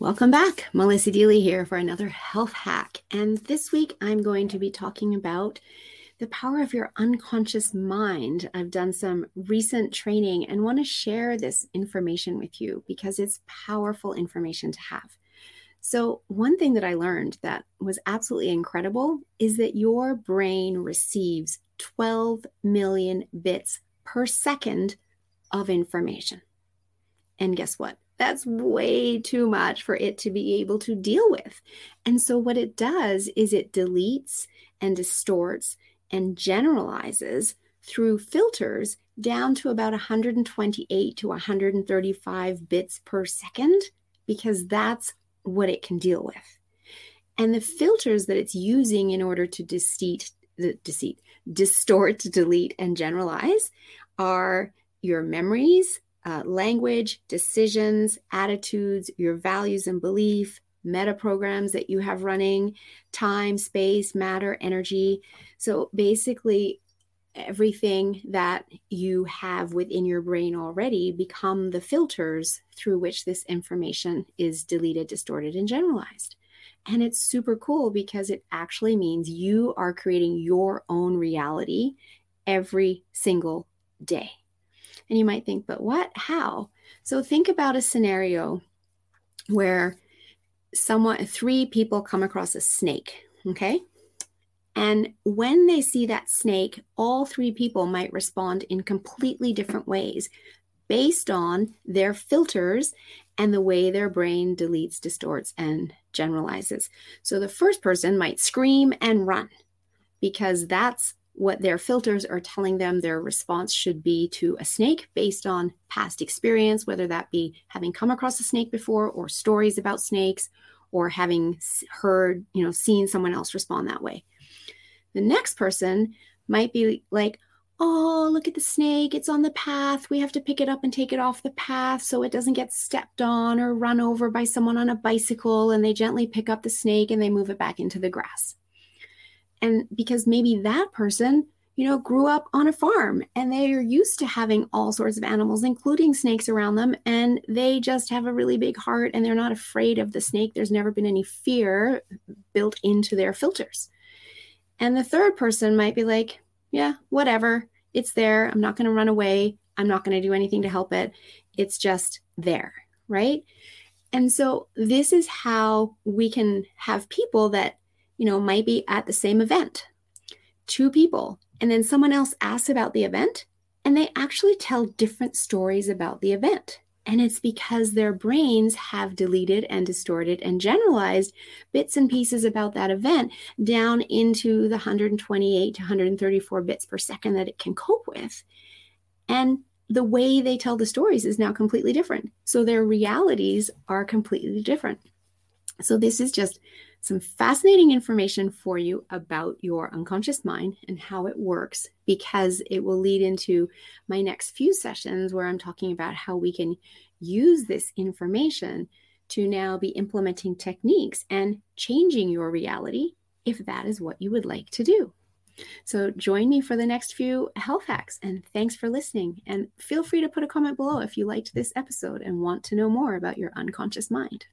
Welcome back. Melissa Deely here for another health hack. And this week I'm going to be talking about the power of your unconscious mind. I've done some recent training and want to share this information with you because it's powerful information to have. So, one thing that I learned that was absolutely incredible is that your brain receives 12 million bits per second of information. And guess what? That's way too much for it to be able to deal with. And so, what it does is it deletes and distorts and generalizes through filters down to about 128 to 135 bits per second, because that's what it can deal with. And the filters that it's using in order to deceit, deceit, distort, delete, and generalize are your memories, uh, language, decisions, attitudes, your values and belief, meta programs that you have running, time, space, matter, energy. So basically, everything that you have within your brain already become the filters through which this information is deleted, distorted, and generalized. And it's super cool because it actually means you are creating your own reality every single day. And you might think, but what? How? So think about a scenario where someone, three people come across a snake, okay? And when they see that snake, all three people might respond in completely different ways based on their filters and the way their brain deletes, distorts, and generalizes. So the first person might scream and run because that's what their filters are telling them their response should be to a snake based on past experience, whether that be having come across a snake before or stories about snakes or having heard, you know, seen someone else respond that way. The next person might be like, oh, look at the snake. It's on the path. We have to pick it up and take it off the path so it doesn't get stepped on or run over by someone on a bicycle. And they gently pick up the snake and they move it back into the grass. And because maybe that person, you know, grew up on a farm and they are used to having all sorts of animals, including snakes around them, and they just have a really big heart and they're not afraid of the snake. There's never been any fear built into their filters. And the third person might be like, yeah, whatever, it's there. I'm not going to run away. I'm not going to do anything to help it. It's just there, right? And so, this is how we can have people that you know, might be at the same event, two people, and then someone else asks about the event, and they actually tell different stories about the event. And it's because their brains have deleted and distorted and generalized bits and pieces about that event down into the 128 to 134 bits per second that it can cope with. And the way they tell the stories is now completely different. So their realities are completely different. So this is just some fascinating information for you about your unconscious mind and how it works because it will lead into my next few sessions where I'm talking about how we can use this information to now be implementing techniques and changing your reality if that is what you would like to do. So join me for the next few health hacks and thanks for listening. And feel free to put a comment below if you liked this episode and want to know more about your unconscious mind.